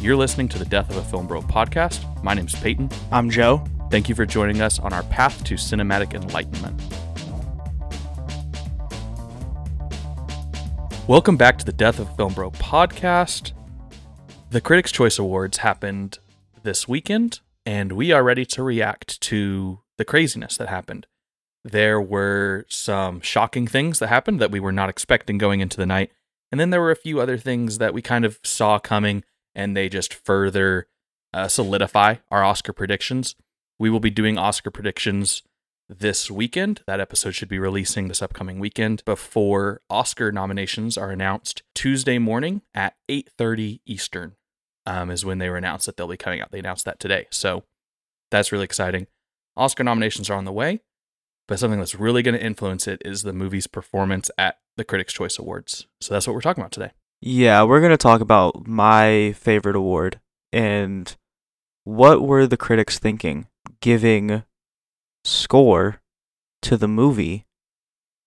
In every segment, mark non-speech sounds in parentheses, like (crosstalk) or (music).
You're listening to the Death of a Film Bro podcast. My name's Peyton. I'm Joe. Thank you for joining us on our path to cinematic enlightenment. Welcome back to the Death of a Film Bro podcast. The Critics' Choice Awards happened this weekend, and we are ready to react to the craziness that happened. There were some shocking things that happened that we were not expecting going into the night, and then there were a few other things that we kind of saw coming, and they just further uh, solidify our Oscar predictions. We will be doing Oscar predictions this weekend. That episode should be releasing this upcoming weekend before Oscar nominations are announced Tuesday morning at 8:30 Eastern. Um, is when they were announced that they'll be coming out. They announced that today, so that's really exciting. Oscar nominations are on the way, but something that's really going to influence it is the movie's performance at the Critics' Choice Awards. So that's what we're talking about today. Yeah, we're going to talk about my favorite award and what were the critics thinking giving score to the movie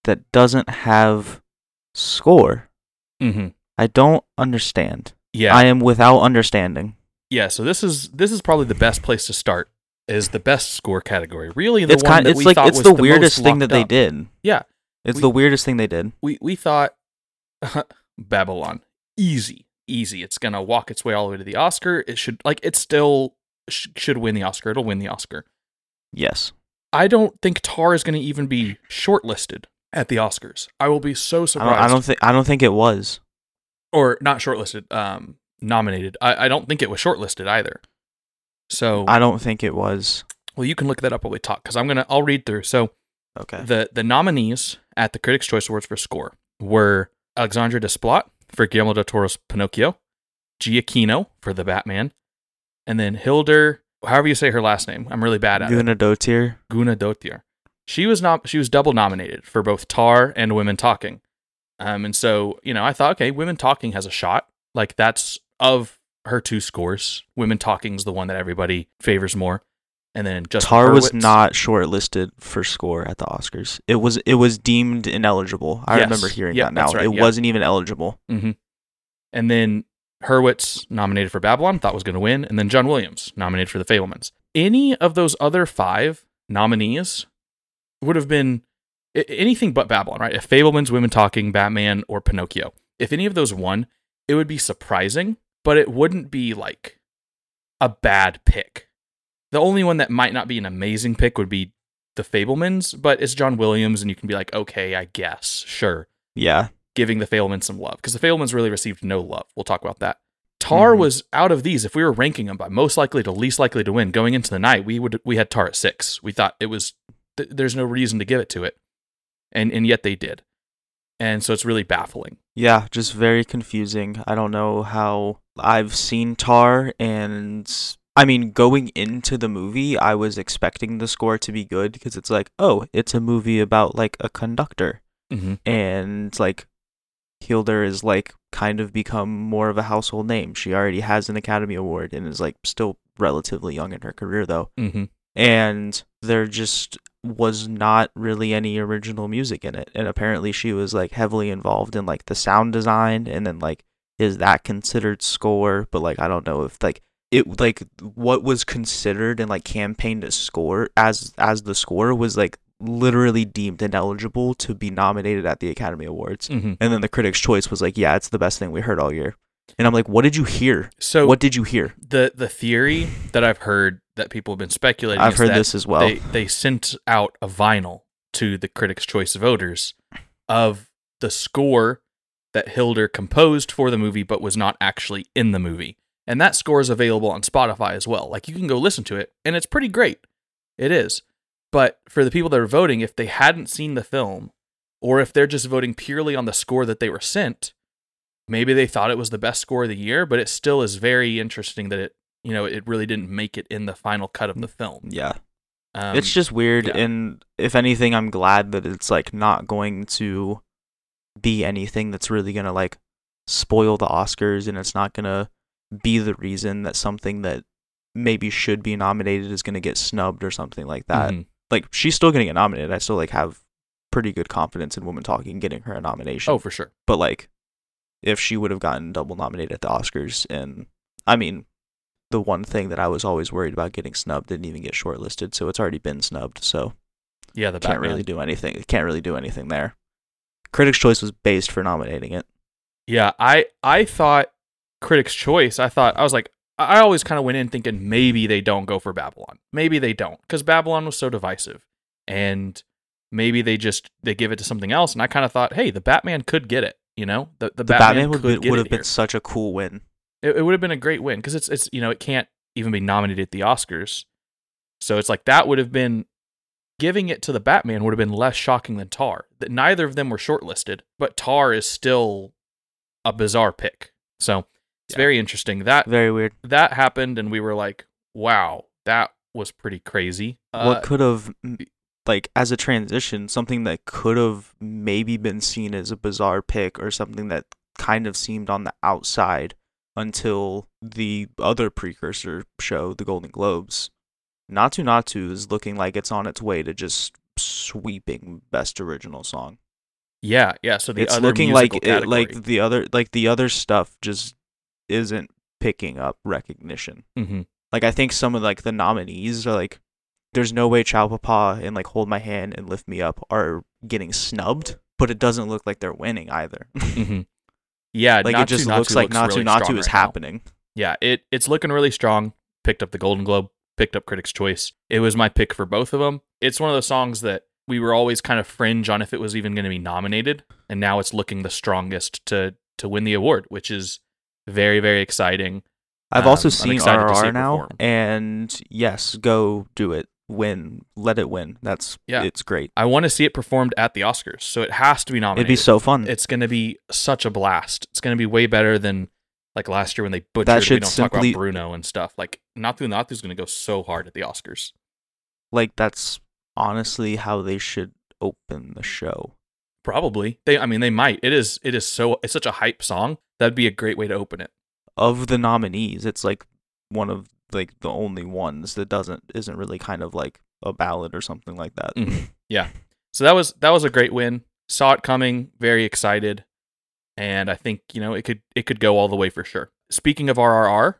that doesn't have score. Mm-hmm. I don't understand. Yeah, I am without understanding. yeah. So this is this is probably the best place to start. Is the best score category really the it's one kind that it's we like thought it's was the most weirdest thing that they up? did. Yeah, It's We- the weirdest thing they did. we we thought (laughs) Babylon easy, easy. It's gonna walk its way all the way to the Oscar. It should like it still sh- should win the Oscar. It'll win the Oscar. Yes. I don't think Tar is gonna even be shortlisted at the Oscars. I will be so I surprised. don't, I don't think I don't think it was. or not shortlisted, um, nominated. I, I don't think it was shortlisted either. So, I don't think it was. well, you can look that up while we talk because I'm gonna I'll read through. So Okay. the the nominees at the Critics' Choice Awards for score were Alexandre Desplat for Guillermo del Toro's Pinocchio, Giacchino for The Batman, and then Hildur, however you say her last name, I'm really bad at it. Guna Dotier. Guna Dottir. She was not she was double nominated for both Tar and Women Talking. Um, and so, you know, I thought, okay, Women Talking has a shot. Like that's of her two scores. Women Talking's the one that everybody favors more. And then just Tar was not shortlisted for score at the Oscars. It was it was deemed ineligible. I Yes. remember hearing Yeah, that now. right, it yeah. wasn't even eligible. hmm And then Hurwitz nominated for Babylon, thought was going to win, and then John Williams nominated for The Fabelmans. Any of those other five nominees would have been anything but Babylon, right? If Fabelmans, Women Talking, Batman, or Pinocchio. If any of those won, it would be surprising, but it wouldn't be like a bad pick. The only one that might not be an amazing pick would be The Fabelmans, but it's John Williams, and you can be like, okay, I guess, sure Yeah. giving the Fabelmans some love because the Fabelmans really received no love. We'll talk about that. Tar Mhm. was out of these. If we were ranking them by most likely to least likely to win going into the night, we would we had Tar at six. We thought it was th- there's no reason to give it to it, and and yet they did, and so it's really baffling. Yeah, just very confusing. I don't know how I've seen Tar and I mean going into the movie, I was expecting the score to be good because it's like, oh, it's a movie about like a conductor Mm-hmm. and like Hildur is like kind of become more of a household name. She already has an Academy Award and is like still relatively young in her career though. Mm-hmm. and there just was not really any original music in it and apparently she was like heavily involved in like the sound design and then like is that considered score but like i don't know if like it like what was considered and like campaigned as score as as the score was like literally deemed ineligible to be nominated at the academy awards. Mm-hmm. and then the critics choice was like yeah it's the best thing we heard all year. And i'm like what did you hear? So what did you hear? the the theory that I've heard that people have been speculating, i've is heard that this as well. they they sent out a vinyl to the Critics' Choice voters of the score that Hildur composed for the movie, but was not actually in the movie. And that score is available on Spotify as well. Like you can go listen to it, and it's pretty great. It is. But for the people that are voting, if they hadn't seen the film, or if they're just voting purely on the score that they were sent, maybe they thought it was the best score of the year. But it still is very interesting that it, you know, it really didn't make it in the final cut of the film. yeah Um, it's just weird yeah. and if anything i'm glad that it's like not going to be anything that's really gonna like spoil the oscars and it's not gonna be the reason that something that maybe should be nominated is gonna get snubbed or something like that mhm. like she's still gonna get nominated i still like have pretty good confidence in woman talking getting her a nomination Oh, for sure. but like if she would have gotten double nominated at the oscars and I mean, the one thing that I was always worried about getting snubbed didn't even get shortlisted, so it's already been snubbed. So Yeah, the can't really do anything. It can't really do anything there. Critics' Choice was based for nominating it. Yeah, I I thought Critics' Choice. I thought I was like I always kind of went in thinking maybe they don't go for Babylon. Maybe they don't because Babylon was so divisive, and maybe they just they give it to something else. And I kind of thought, hey, the Batman could get it. You know, the the, The Batman, would, could be, would have been here. such a cool win. It, it would have been a great win because it's it's you know it can't even be nominated at the Oscars, so it's like that would have been giving it to the Batman would have been less shocking than Tar. That neither of them were shortlisted, but Tar is still a bizarre pick. So it's Yeah. very interesting that Very weird. that happened, and we were like, wow, that was pretty crazy. Uh, what could have like as a transition something that could have maybe been seen as a bizarre pick or something that kind of seemed on the outside until the other precursor show the golden globes Naatu Naatu is looking like it's on its way to just sweeping best original song yeah, yeah. So the it's other looking like it, like the other like the other stuff just isn't picking up recognition Mhm. like I think some of like the nominees are like there's no way Ciao Papa and like Hold My Hand and Lift Me Up are getting snubbed, but it doesn't look like they're winning either. Mhm. (laughs) Yeah, like Natu it just Natu looks like Natu really Natu strong is right now. happening. yeah, it it's looking really strong. Picked up the Golden Globe, picked up Critics' Choice. It was my pick for both of them. It's one of those songs that we were always kind of fringe on if it was even going to be nominated, and now it's looking the strongest to to win the award, which is very very exciting. I've Um, also I'm seen RRR now, perform. and yes, go do it. Win, let it win. That's Yeah. it's great. I want to see it performed at the Oscars, so it has to be nominated. It'd be so fun. It's going to be such a blast. It's going to be way better than like last year when they butchered. we should don't talk about Bruno and stuff. Like Naatu Naatu's going to go so hard at the Oscars. like that's honestly how they should open the show. Probably. They I mean they might. It is it is so it's such a hype song. That'd be a great way to open it. Of the nominees, it's like one of like the only ones that doesn't isn't really kind of like a ballad or something like that. Mhm. Yeah. So that was that was a great win. Saw it coming, very excited. And I think, you know, it could it could go all the way for sure. Speaking of RRR,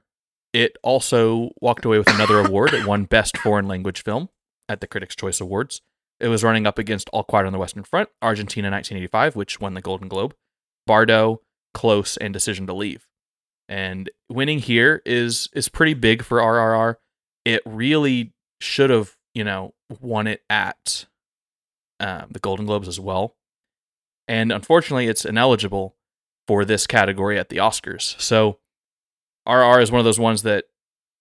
it also walked away with another award. It won Best Foreign Language Film at the Critics' Choice Awards. It was running up against All Quiet on the Western Front, Argentina 1985, which won the Golden Globe, Bardo, Close, and Decision to Leave. And winning here is is pretty big for RRR. It really should have, you know, won it at um, the Golden Globes as well. And unfortunately, it's ineligible for this category at the Oscars. So RR is one of those ones that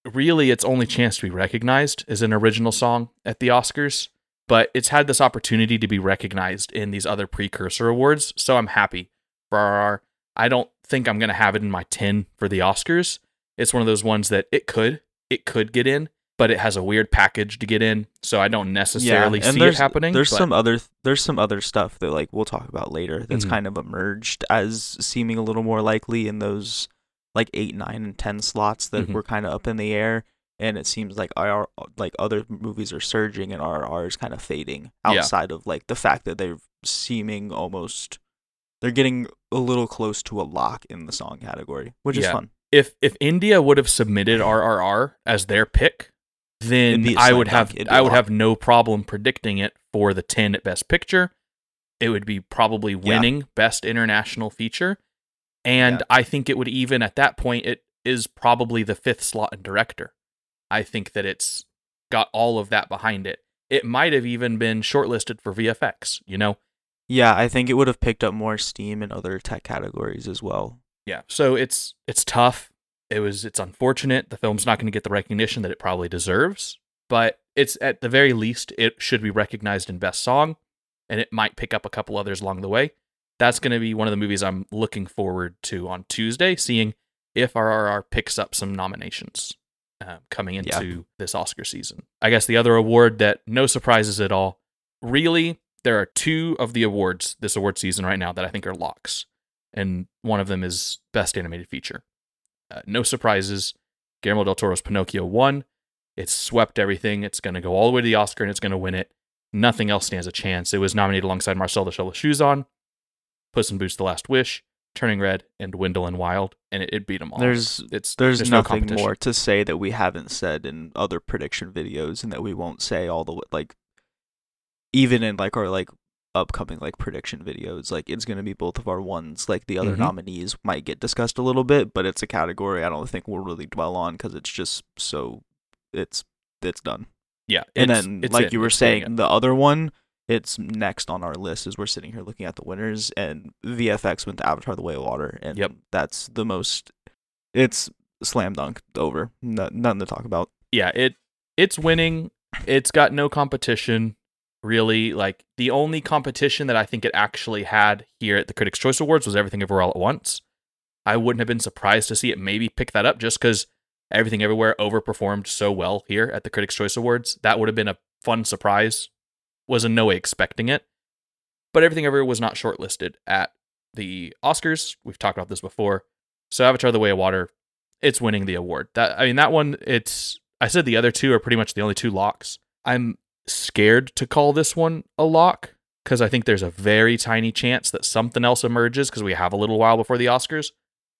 really its only chance to be recognized is an original song at the Oscars, but it's had this opportunity to be recognized in these other precursor awards. So I'm happy for RR. I don't think I'm going to have it in my 10 for the Oscars. It's one of those ones that it could it could get in, but it has a weird package to get in, so I don't necessarily and see it happening. There's but- some other there's some other stuff that like we'll talk about later that's Mhm. kind of emerged as seeming a little more likely in those like eight, nine, and ten slots that Mhm. were kind of up in the air. And it seems like IR like other movies are surging and RR is kind of fading Yeah. outside of like the fact that they're seeming almost they're getting a little close to a lock in the song category, which is fun. if if India would have submitted RRR as their pick, then It'd be a I would have dunk. It'd be I would have no problem predicting it for the 10 at best picture. It would be probably winning best international feature. And Yeah. I think it would even at that point it is probably the fifth slot in director. I think that it's got all of that behind it. It might have even been shortlisted for VFX, you know? Yeah, I think it would have picked up more steam in other tech categories as well. Yeah. So it's it's tough. It was it's unfortunate. The film's not going to get the recognition that it probably deserves, but it's at the very least it should be recognized in best song and it might pick up a couple others along the way. That's going to be one of the movies I'm looking forward to on Tuesday, seeing if RRR picks up some nominations uh, coming Yeah. into this Oscar season. I guess the other award that no surprises at all. Really, there are two of the awards this award season right now that I think are locks and one of them is Best Animated Feature. Uh, no surprises. Guillermo del Toro's Pinocchio won. It's swept everything. It's going to go all the way to the Oscar and it's going to win it. Nothing else stands a chance. It was nominated alongside Marcel the Shell of Shoes on, Puss in Boots: The Last Wish, Turning Red, and Wendell and Wild, and it, it beat them all. There's it's there's, no nothing competition. more to say that we haven't said in other prediction videos and that we won't say all the like even in like our like upcoming like prediction videos like it's going to be both of our ones like the other Mhm. nominees might get discussed a little bit but it's a category i don't think we'll really dwell on because it's just so it's it's done Yeah, and then it's like it. you were It's saying the other one it's next on our list as we're sitting here looking at the winners and vfx went to avatar the way of water and Yep. that's the most it's slam dunk over no, nothing to talk about yeah, it it's winning. It's got no competition really. Like the only competition that I think it actually had here at the Critics' Choice Awards was Everything Everywhere All at Once. I wouldn't have been surprised to see it maybe pick that up just because Everything Everywhere overperformed so well here at the Critics' Choice Awards. That would have been a fun surprise. Was in no way expecting it. But Everything Everywhere was not shortlisted at the Oscars. We've talked about this before. So Avatar: The Way of Water, it's winning the award. That I mean, that one. It's I said the other two are pretty much the only two locks. I'm scared to call this one a lock because I think there's a very tiny chance that something else emerges because we have a little while before the Oscars.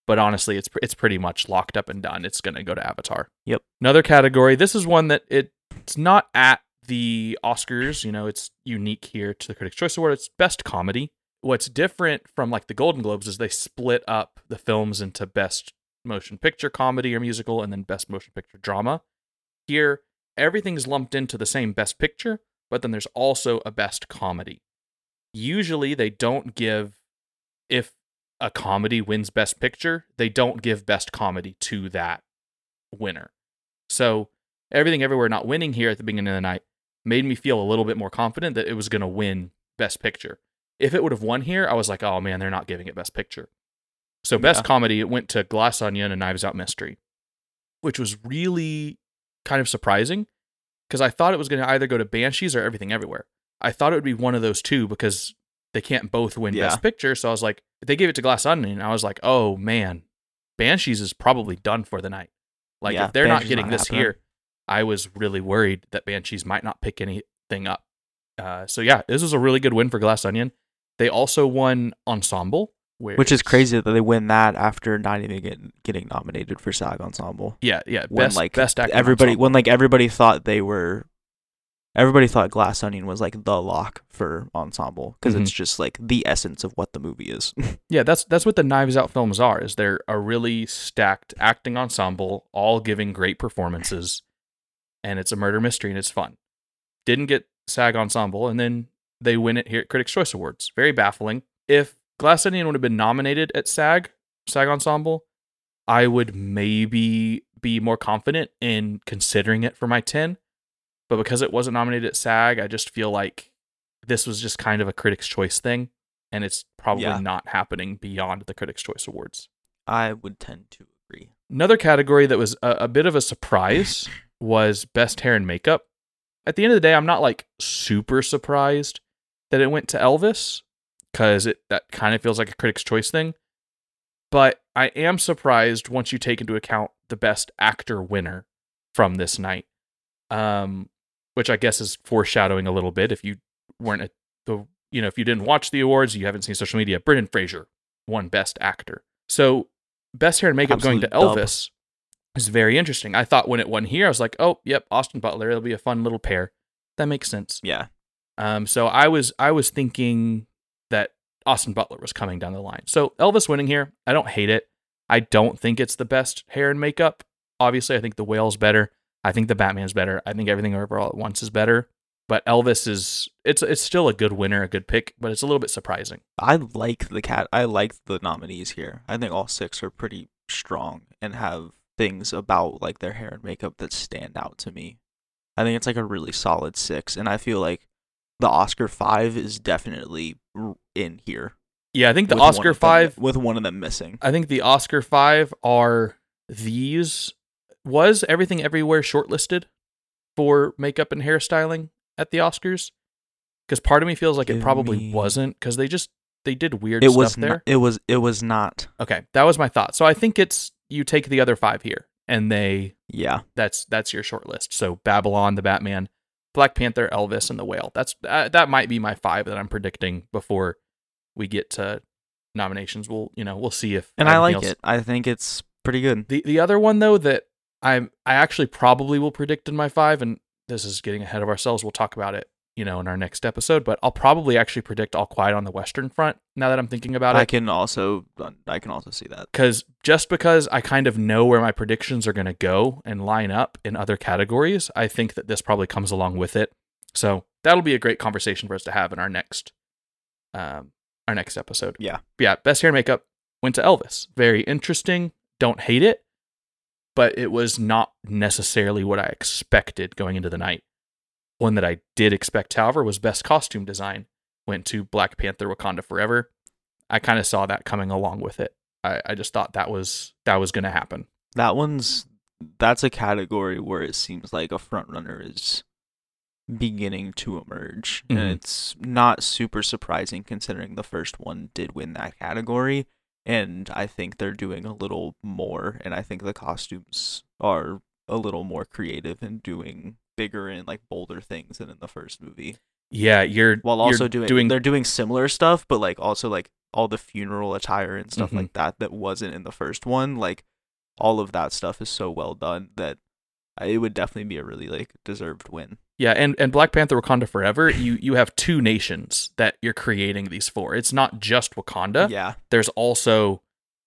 But honestly, it's it's pretty much locked up and done. It's going to go to Avatar. Yep. Another category. This is one that it, it's not at the Oscars. You know, it's unique here to the Critics' Choice Award. It's Best Comedy. What's different from like the Golden Globes is they split up the films into Best Motion Picture Comedy or Musical and then Best Motion Picture Drama. Here, everything's lumped into the same Best Picture, but then there's also a Best Comedy. Usually, they don't give, if a comedy wins Best Picture, they don't give Best Comedy to that winner. So, Everything Everywhere not winning here at the beginning of the night made me feel a little bit more confident that it was going to win Best Picture. If it would have won here, I was like, oh man, they're not giving it Best Picture. So, Best Comedy, it went to Glass Onion and Knives Out Mystery, which was really kind of surprising because I thought it was going to either go to Banshees or Everything Everywhere. I thought it would be one of those two because they can't both win Yeah. Best Picture. So I was like, if they gave it to Glass Onion, I was like, oh man, Banshees is probably done for the night. Like Yeah, if they're not getting not this happening. here, I was really worried that Banshees might not pick anything up. Uh, so yeah, this was a really good win for Glass Onion. They also won Ensemble, which is crazy that they win that after not even getting getting nominated for SAG Ensemble. Yeah, yeah, When best like best acting everybody ensemble. when like everybody thought they were everybody thought Glass Onion was like the lock for ensemble because Mhm. it's just like the essence of what the movie is. (laughs) Yeah, that's that's what the Knives Out films are. Is they're a really stacked acting ensemble, all giving great performances, and it's a murder mystery and it's fun. Didn't get SAG ensemble, and then they win it here at Critics' Choice Awards. Very baffling. If Glass Onion would have been nominated at SAG SAG ensemble, I would maybe be more confident in considering it for my ten. But because it wasn't nominated at SAG, I just feel like this was just kind of a Critics' Choice thing and it's probably Yeah. not happening beyond the Critics' Choice Awards. I would tend to agree. Another category that was a, a bit of a surprise (laughs) was Best Hair and Makeup. At the end of the day, I'm not like super surprised that it went to Elvis because it that kind of feels like a Critics' Choice thing. But I am surprised once you take into account the Best Actor winner from this night, um, which I guess is foreshadowing a little bit. If you weren't at the, you know, if you didn't watch the awards, you haven't seen social media. Brendan Fraser won Best Actor. So Best Hair and Makeup going to dub. Elvis is very interesting. I thought when it won here, I was like, oh, yep, Austin Butler. It'll be a fun little pair. That makes sense. Yeah. Um, so I was I was thinking that Austin Butler was coming down the line. So Elvis winning here, I don't hate it. I don't think it's the best hair and makeup. Obviously, I think the whale's better. I think the Batman's better. I think everything overall at once is better. But Elvis is it's it's still a good winner, a good pick, but it's a little bit surprising. I like the cat I like the nominees here. I think all six are pretty strong and have things about like their hair and makeup that stand out to me. I think it's like a really solid six, and I feel like the Oscar five is definitely in here. Yeah, I think the Oscar them- five with one of them missing. I think the Oscar five are these. Was everything everywhere shortlisted for makeup and hairstyling at the Oscars? Because part of me feels like it probably me- wasn't because they just they did weird It stuff was there. not, it was it was not. Okay, that was my thought. So I think it's you take the other five here, and they Yeah. that's that's your short list. So Babylon, the Batman, Black Panther, Elvis, and the Whale. That's uh, that might be my five that I'm predicting before we get to nominations. We'll you know we'll see if And I like else- it. I think it's pretty good. The the other one though that I I actually probably will predict in my five, and this is getting ahead of ourselves. We'll talk about it, you know, in our next episode. But I'll probably actually predict All Quiet on the Western Front. Now that I'm thinking about it. I can also I can also see that. because just because I kind of know where my predictions are going to go and line up in other categories, I think that this probably comes along with it. So that'll be a great conversation for us to have in our next, um, our next episode. Yeah. yeah. Best hair and makeup went to Elvis. Very interesting. Don't hate it, but it was not necessarily what I expected going into the night. One that I did expect, however, was best costume design went to Black Panther: Wakanda Forever. I kind of saw that coming along with it. I, I just thought that was that was going to happen. That one's that's a category where it seems like a front runner is beginning to emerge. Mhm. And it's not super surprising considering the first one did win that category. And I think they're doing a little more and I think the costumes are a little more creative and doing bigger and like bolder things than in the first movie. Yeah, you're While you're also doing, they're doing similar stuff, but like also like all the funeral attire and stuff Mhm. like that that wasn't in the first one. Like all of that stuff is so well done that it would definitely be a really like deserved win. Yeah, and, and Black Panther Wakanda Forever, you you have two nations that you're creating these for. It's not just Wakanda. Yeah, There's also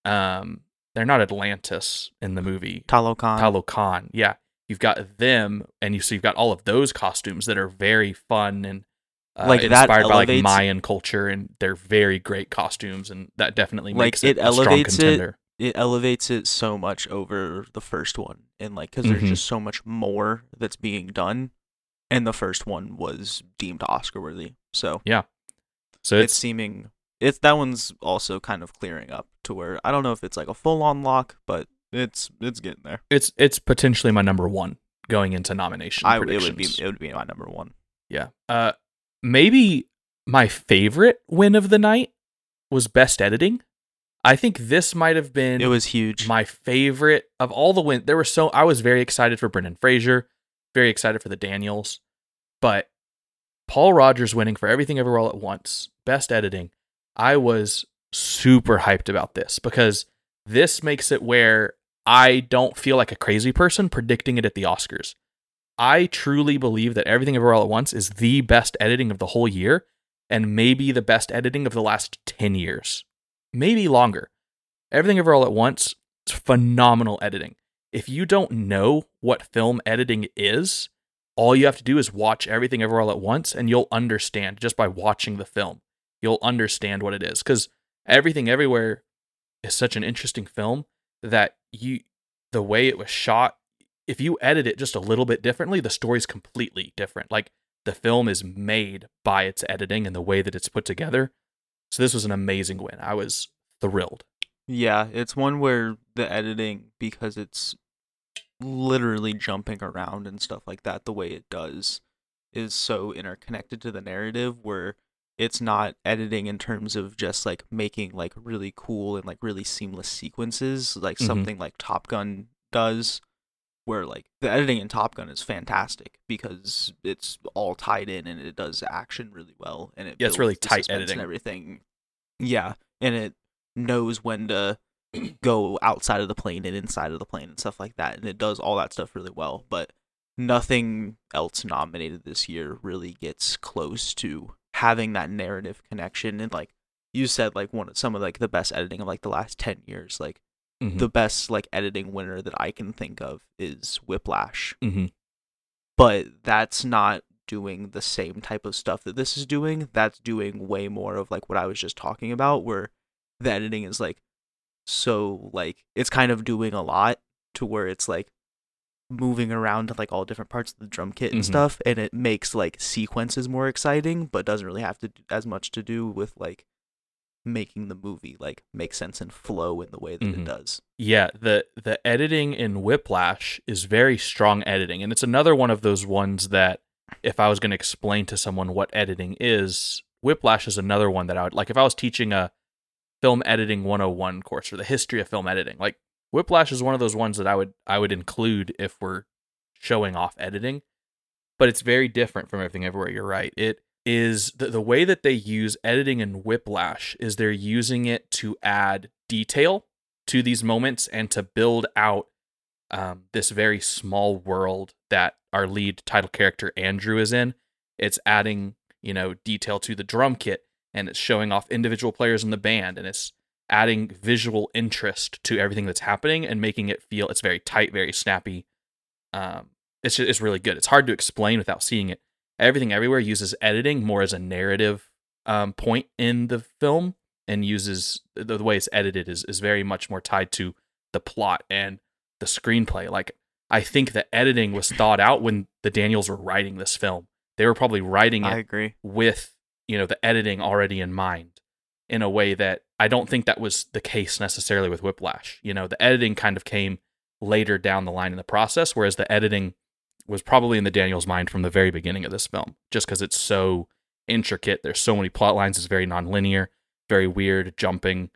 um they're not Atlantis in the movie. Talokan. Talokan. Yeah. You've got them and you so you've got all of those costumes that are very fun and uh, Like, that inspired by like Mayan culture and they're very great costumes and that definitely Like, makes it, it strong elevates it it elevates it so much over the first one, and like because there's Mhm. just so much more that's being done, and the first one was deemed Oscar worthy. So yeah, So it's, it's seeming it's that one's also kind of clearing up to where I don't know if it's like a full on lock, but it's it's getting there. it's it's potentially my number one going into nomination I it would be it would be my number one. Yeah. Uh maybe my favorite win of the night was best editing. I think this might have been It was huge. my favorite of all the win. There were so I was very excited for Brendan Fraser, very excited for the Daniels, but Paul Rogers winning for Everything Everywhere All at Once, best editing. I was super hyped about this because this makes it where I don't feel like a crazy person predicting it at the Oscars. I truly believe that Everything Everywhere All at Once is the best editing of the whole year and maybe the best editing of the last 10 years, maybe longer. Everything Everywhere All at Once is phenomenal editing. If you don't know what film editing is, all you have to do is watch Everything Everywhere All at Once and you'll understand just by watching the film. You'll understand what it is cuz Everything Everywhere is such an interesting film that you the way it was shot if you edit it just a little bit differently the story's completely different. Like the film is made by its editing and the way that it's put together. So this was an amazing win. I was thrilled. Yeah, it's one where the editing because it's literally jumping around and stuff like that the way it does is so interconnected to the narrative where it's not editing in terms of just like making like really cool and like really seamless sequences like Mhm. something like Top Gun does where like the editing in Top Gun is fantastic because it's all tied in and it does action really well and it Yeah, it's really tight editing. and everything. Yeah, and it knows when to go outside of the plane and inside of the plane and stuff like that and it does all that stuff really well, but nothing else nominated this year really gets close to having that narrative connection and like you said like one of some of like the best editing of like the last 10 years like Mhm. the best like editing winner that I can think of is Whiplash. Mhm. But that's not doing the same type of stuff that this is doing. That's doing way more of like what I was just talking about where the editing is like so like it's kind of doing a lot to where it's like moving around to like all different parts of the drum kit and Mhm. stuff and it makes like sequences more exciting but doesn't really have to do as much to do with like making the movie like make sense and flow in the way that Mhm. it does. Yeah, the the editing in Whiplash is very strong editing, and it's another one of those ones that if I was going to explain to someone what editing is, Whiplash is another one that I would like. If I was teaching a film editing 101 course or the history of film editing, like Whiplash is one of those ones that I would I would include if we're showing off editing. But it's very different from everything everywhere. You're right. It is the, the way that they use editing in whiplash is they're using it to add detail to these moments and to build out um, this very small world that our lead title character Andrew is in. It's adding, you know, detail to the drum kit and it's showing off individual players in the band and it's adding visual interest to everything that's happening and making it feel it's very tight, very snappy. Um, it's just, it's really good. It's hard to explain without seeing it. Everything Everywhere uses editing more as a narrative um, point in the film and uses the, the way it's edited is is very much more tied to the plot and the screenplay. Like I think the editing was thought out when the Daniels were writing this film. They were probably writing it I agree. with you know the editing already in mind in a way that I don't think that was the case necessarily with Whiplash. You know, the editing kind of came later down the line in the process, whereas the editing was probably in the Daniels' mind from the very beginning of this film, just because it's so intricate. There's so many plot lines. It's very nonlinear, very weird, jumping.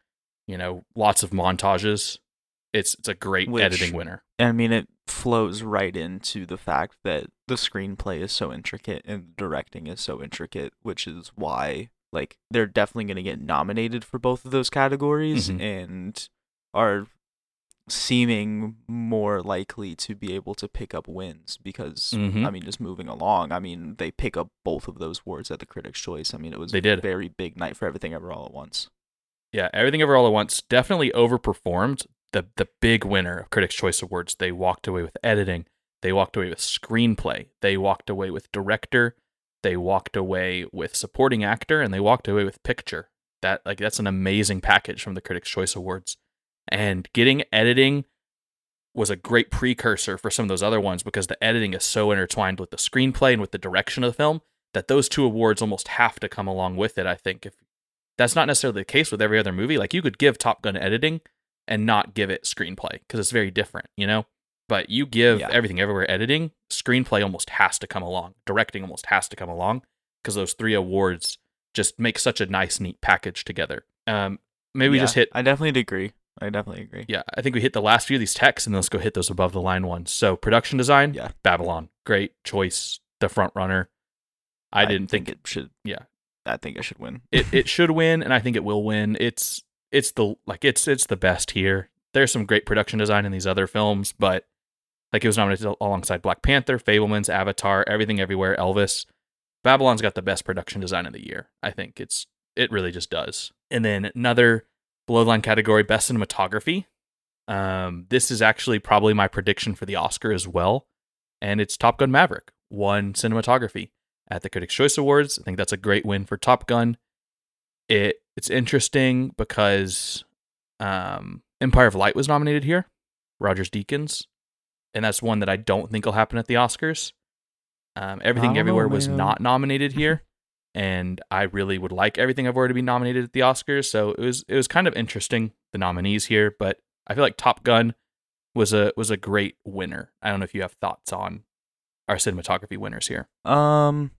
You know, lots of montages. It's it's a great Which- editing winner. I mean, it flows right into the fact that the screenplay is so intricate and the directing is so intricate, which is why like they're definitely going to get nominated for both of those categories Mhm. and are seeming more likely to be able to pick up wins because Mhm. I mean just moving along I mean they pick up both of those awards at the critics choice I mean it was They did. a very big night for everything ever all at once Yeah, everything ever all at once definitely overperformed the the big winner of Critics' Choice Awards. They walked away with editing. They walked away with screenplay. They walked away with director. They walked away with supporting actor, and they walked away with picture. That like that's an amazing package from the Critics' Choice Awards. And getting editing was a great precursor for some of those other ones because the editing is so intertwined with the screenplay and with the direction of the film that those two awards almost have to come along with it. I think if that's not necessarily the case with every other movie. Like you could give Top Gun editing and not give it screenplay because it's very different, you know? But you give Yeah. everything everywhere editing, screenplay almost has to come along, directing almost has to come along because those three awards just make such a nice, neat package together. Um, maybe we Yeah, just hit, I definitely agree I definitely agree yeah, I think we hit the last few of these texts and let's go hit those above the line ones. So production design, Yeah. Babylon, great choice, the front runner. I, didn't think, it should Yeah. I think it should win it it (laughs) should win, and I think it will win. It's it's the like it's it's the best here. There's some great production design in these other films, but like it was nominated alongside Black Panther, Fabelmans, Avatar, Everything Everywhere, Elvis. Babylon's got the best production design of the year. I think it's it really just does. And then another below line category, best cinematography. Um, this is actually probably my prediction for the Oscar as well, and it's Top Gun Maverick won cinematography at the Critics' Choice Awards. I think that's a great win for Top Gun. It it's interesting because um, Empire of Light was nominated here, Rogers Deakins, and that's one that I don't think will happen at the Oscars. Um, Everything know, Everywhere was not nominated here, (laughs) and I really would like Everything Everywhere to be nominated at the Oscars. So it was it was kind of interesting the nominees here, but I feel like Top Gun was a was a great winner. I don't know if you have thoughts on our cinematography winners here. Um,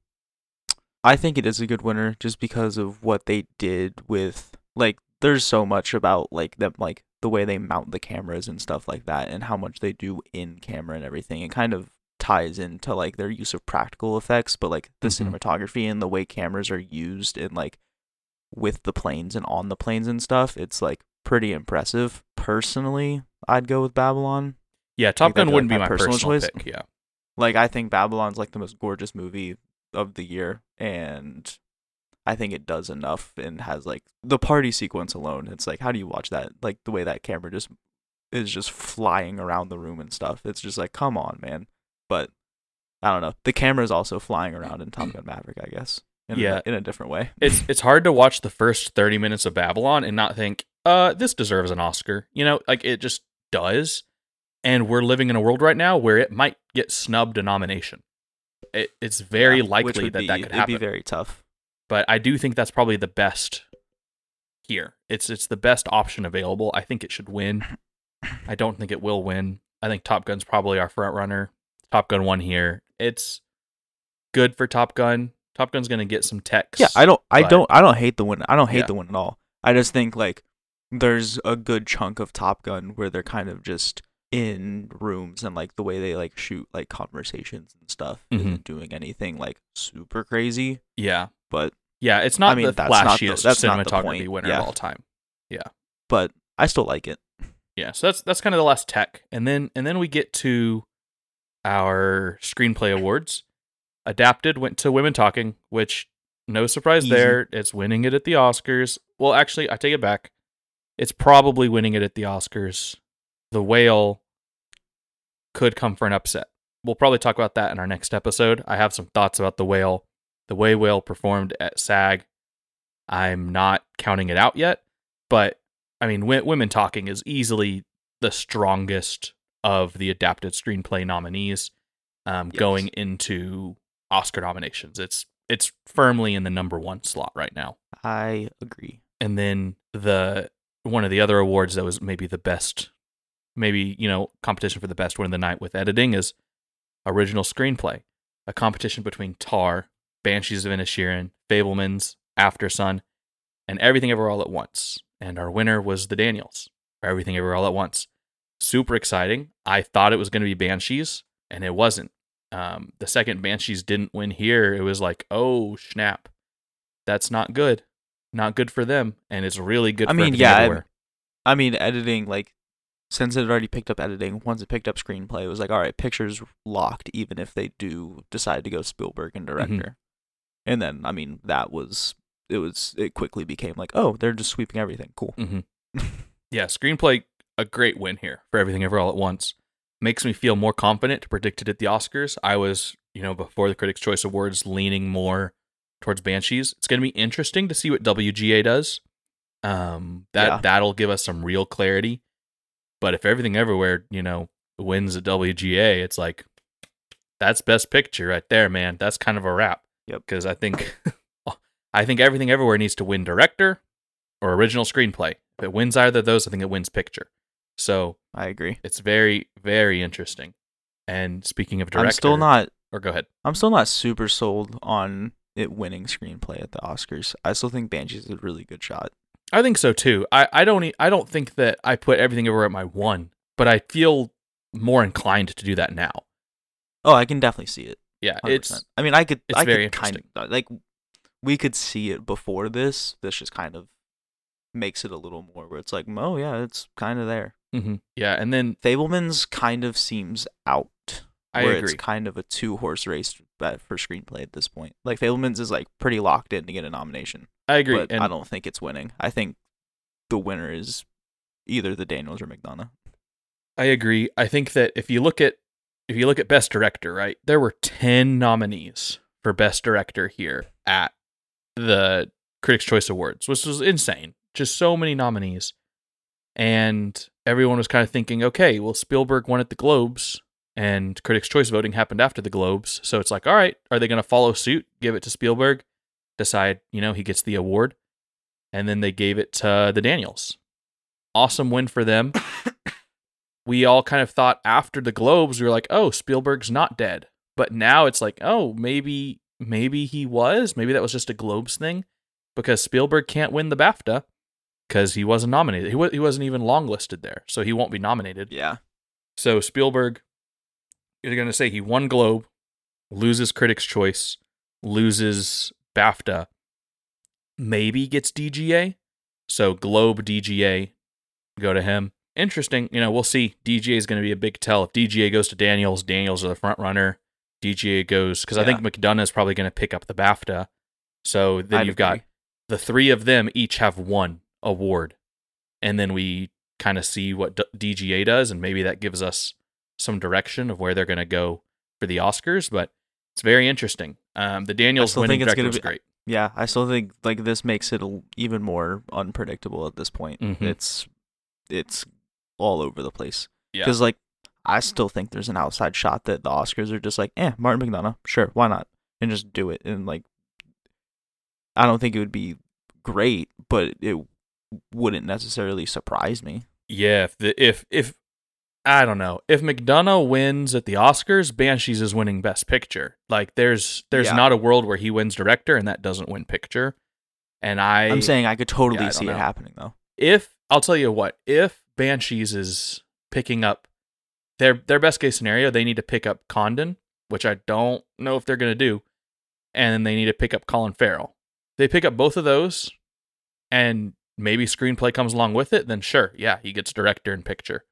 I think it is a good winner just because of what they did with like. There's so much about like them, like the way they mount the cameras and stuff like that, and how much they do in camera and everything. It kind of ties into like their use of practical effects, but like the Mhm. cinematography and the way cameras are used and like with the planes and on the planes and stuff. It's like pretty impressive. Personally, I'd go with Babylon. Yeah, Top Like, Gun wouldn't like, be my my personal personal, choice. pick. Yeah. Like I think Babylon's like the most gorgeous movie of the year and I think it does enough and has like the party sequence alone. It's like how do you watch that? Like the way that camera just is just flying around the room and stuff. It's just like come on, man. But I don't know. The camera's also flying around in Top Gun Maverick, I guess. In Yeah. a, in a different way. It's it's hard to watch the first 30 minutes of Babylon and not think, uh, this deserves an Oscar. You know, like it just does. And we're living in a world right now where it might get snubbed a nomination. It, it's very Yeah, likely that be, that could happen. it'd be very tough. But I do think that's probably the best here. It's it's the best option available. I think it should win. I don't think it will win. I think Top Gun's probably our front runner. Top Gun won here. It's good for Top Gun. Top Gun's gonna get some techs. Yeah, I don't I but- don't I don't hate the win. I don't hate Yeah. the win at all. I just think like there's a good chunk of Top Gun where they're kind of just in rooms and like the way they like shoot like conversations and stuff Mhm. isn't doing anything like super crazy. yeah. But Yeah, it's not I mean, the that's not the- flashiest that's not the cinematography point, winner yeah. of all time. Yeah, but I still like it. Yeah, so that's that's kind of the last tech, and then and then we get to our screenplay awards. Adapted went to Women Talking, which no surprise Easy. there. It's winning it at the Oscars. Well, actually, I take it back. It's probably winning it at the Oscars. The Whale could come for an upset. We'll probably talk about that in our next episode. I have some thoughts about The Whale. The way Whale performed at SAG, I'm not counting it out yet, but I mean, w- Women Talking is easily the strongest of the adapted screenplay nominees um, Yes. going into Oscar nominations. It's it's firmly in the number one slot right now. I agree. And then the one of the other awards that was maybe the best, maybe you know, competition for the best one of the night with editing is original screenplay, a competition between Tar, Banshees of Inisherin, Fabelmans, After Sun, and Everything Ever All at Once. And our winner was the Daniels for Everything Ever All at Once. Super exciting. I thought it was going to be Banshees, and it wasn't. Um, the second Banshees didn't win here, it was like, oh snap, that's not good, not good for them, and it's really good. I for mean, yeah, I- mean, editing like since it had already picked up editing, once it picked up screenplay, it was like, all right, pictures locked, even if they do decide to go Spielberg and Mm-hmm. director. And then, I mean, that was it. Was it quickly became like, oh, they're just sweeping everything. Cool. hmm (laughs) yeah, screenplay a great win here for Everything Ever All at Once. Makes me feel more confident to predict it at the Oscars. I was, you know, before the Critics' Choice Awards, leaning more towards Banshees. It's going to be interesting to see what WGA does. Um, that Yeah. that'll give us some real clarity. But if Everything Everywhere, you know, wins at WGA, it's like that's Best Picture right there, man. That's kind of a wrap. Yep. Because I think, (laughs) I think Everything Everywhere needs to win director or original screenplay. If it wins either of those, I think it wins picture. So I agree. it's very, very interesting. And speaking of director, I'm still not. Or go ahead. I'm still not super sold on it winning screenplay at the Oscars. I still think Banshees is a really good shot. I think so too. I, I don't. I don't think that I put everything everywhere at my one, but I feel more inclined to do that now. Oh, I can definitely see it. Yeah, 100%. it's I mean, I could. it's I very could kind of like. We could see it before this. This just kind of makes it a little more where it's like, oh yeah, it's kind of there. mhm. yeah. And then Fabelman's kind of seems out. I where agree. it's kind of a two horse race bet for screenplay at this point. Like Fabelman's is like pretty locked in to get a nomination, I agree. but and I don't think it's winning. I think the winner is either the Daniels or McDonagh. I agree. I think that if you look at if you look at best director, right? There were 10 nominees for best director here at the Critics Choice Awards, which was insane. Just so many nominees. And everyone was kind of thinking, okay, well Spielberg won at the Globes and Critics Choice voting happened after the Globes. So it's like, all right, are they going to follow suit, give it to Spielberg, decide, you know, he gets the award? And then they gave it to the Daniels. Awesome win for them (laughs) we all kind of thought after the Globes, we were like, oh, Spielberg's not dead. But now it's like, oh, maybe maybe he was. Maybe that was just a Globes thing because Spielberg can't win the BAFTA because he wasn't nominated. He, wa- he wasn't even longlisted there, so he won't be nominated. Yeah. So Spielberg, you're going to say he won Globe, loses Critics' Choice, loses BAFTA, maybe gets DGA. So Globe, DGA, go to him. Interesting. You know, we'll see. DGA is going to be a big tell. If DGA goes to Daniels, Daniels are the front runner. DGA goes because I think McDonagh is probably going to pick up the BAFTA. So then I'd you've got the three of them each have one award, and then we kind of see what D- DGA does, and maybe that gives us some direction of where they're going to go for the Oscars. But it's very interesting. Um, the Daniels winning director was great. Yeah, I still think like this makes it even more unpredictable at this point. Mhm. It's it's all over the place. Yeah. Because like I still think there's an outside shot that the Oscars are just like, eh, Martin McDonagh, sure, why not, and just do it. And like, I don't think it would be great, but it wouldn't necessarily surprise me. Yeah, if the if if I don't know if McDonagh wins at the Oscars, Banshees is winning Best Picture. Like there's there's Yeah. not a world where he wins director and that doesn't win picture. And I I'm saying I could totally yeah, I see it happening though. if I'll tell you what, if Banshees is picking up their their best case scenario, they need to pick up Condon, which I don't know if they're gonna do, and then they need to pick up Colin Farrell. they pick up both of those and maybe screenplay comes along with it, then sure, yeah, he gets director and picture.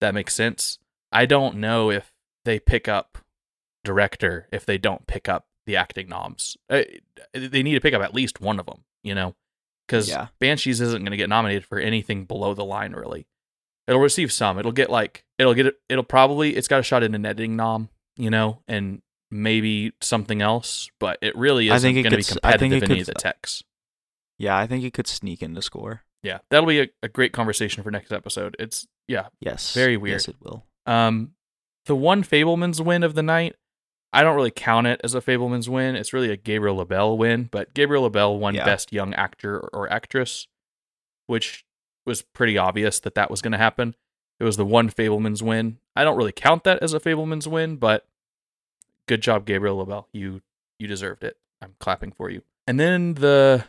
That makes sense. I don't know if they pick up director if they don't pick up the acting noms. They need to pick up at least one of them, you know, because Yeah. Banshees isn't going to get nominated for anything below the line, really. It'll receive some. It'll get like it'll get it'll probably it's got a shot in an editing nom, you know, and maybe something else, but it really isn't going to be could s- I think competitive it in any of the techs. Yeah, I think it could sneak into score. Yeah, that'll be a, a great conversation for next episode. It's yeah. Yes. Very weird. Yes, it will. Um, the one Fabelman's win of the night, I don't really count it as a Fabelman's win. It's really a Gabriel LaBelle win, but Gabriel LaBelle won Yeah. Best Young Actor or, Actress, which was pretty obvious that that was going to happen. It was the one Fabelman's win. I don't really count that as a Fabelman's win, but good job, Gabriel LaBelle. You you deserved it. I'm clapping for you. And then the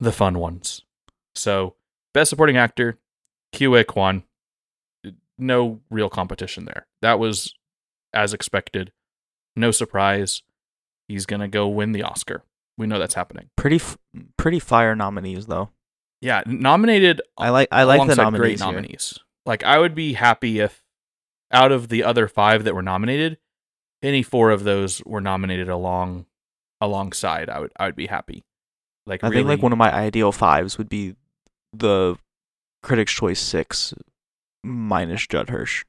the fun ones. So best supporting actor, Ke Huy Quan. No real competition there. That was as expected. No surprise. He's gonna go win the Oscar. We know that's happening. Pretty f- pretty fire nominees though. Yeah, nominated I like I like the nominees. great here. nominees. Like I would be happy if out of the other five that were nominated, any four of those were nominated along alongside. I would I would be happy. Like I really, think like one of my ideal fives would be the Critics' Choice six minus Judd Hirsch.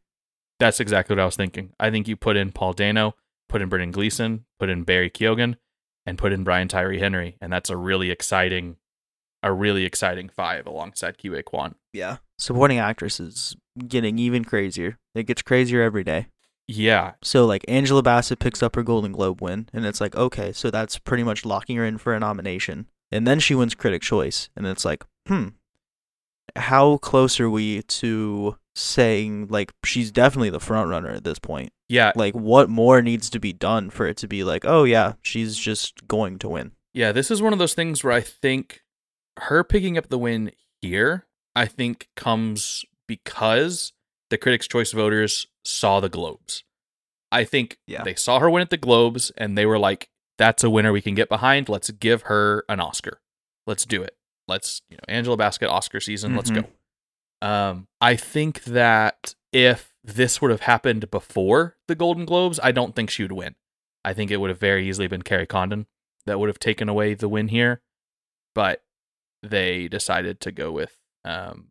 that's exactly what I was thinking. I think you put in Paul Dano, put in Brendan Gleeson, put in Barry Keoghan, and put in Brian Tyree Henry, and that's a really exciting, a really exciting five alongside Ke Huy Quan. Yeah. Supporting actress is getting even crazier. It gets crazier every day. Yeah, So like Angela Bassett picks up her Golden Globe win, and it's like okay, so that's pretty much locking her in for a nomination. And then she wins Critic Choice, and it's like, hmm, how close are we to saying like she's definitely the front runner at this point? yeah, Like what more needs to be done for it to be like, oh yeah, she's just going to win? Yeah, this is one of those things where I think her picking up the win here, I think comes because the Critics' Choice voters saw the Globes. I think Yeah. they saw her win at the Globes and they were like, that's a winner we can get behind. Let's give her an Oscar. Let's do it. Let's, you know, Angela Bassett Oscar season. Let's Mhm. go. Um, I think that if this would have happened before the Golden Globes, I don't think she would win. I think it would have very easily been Kerry Condon that would have taken away the win here, but they decided to go with, um,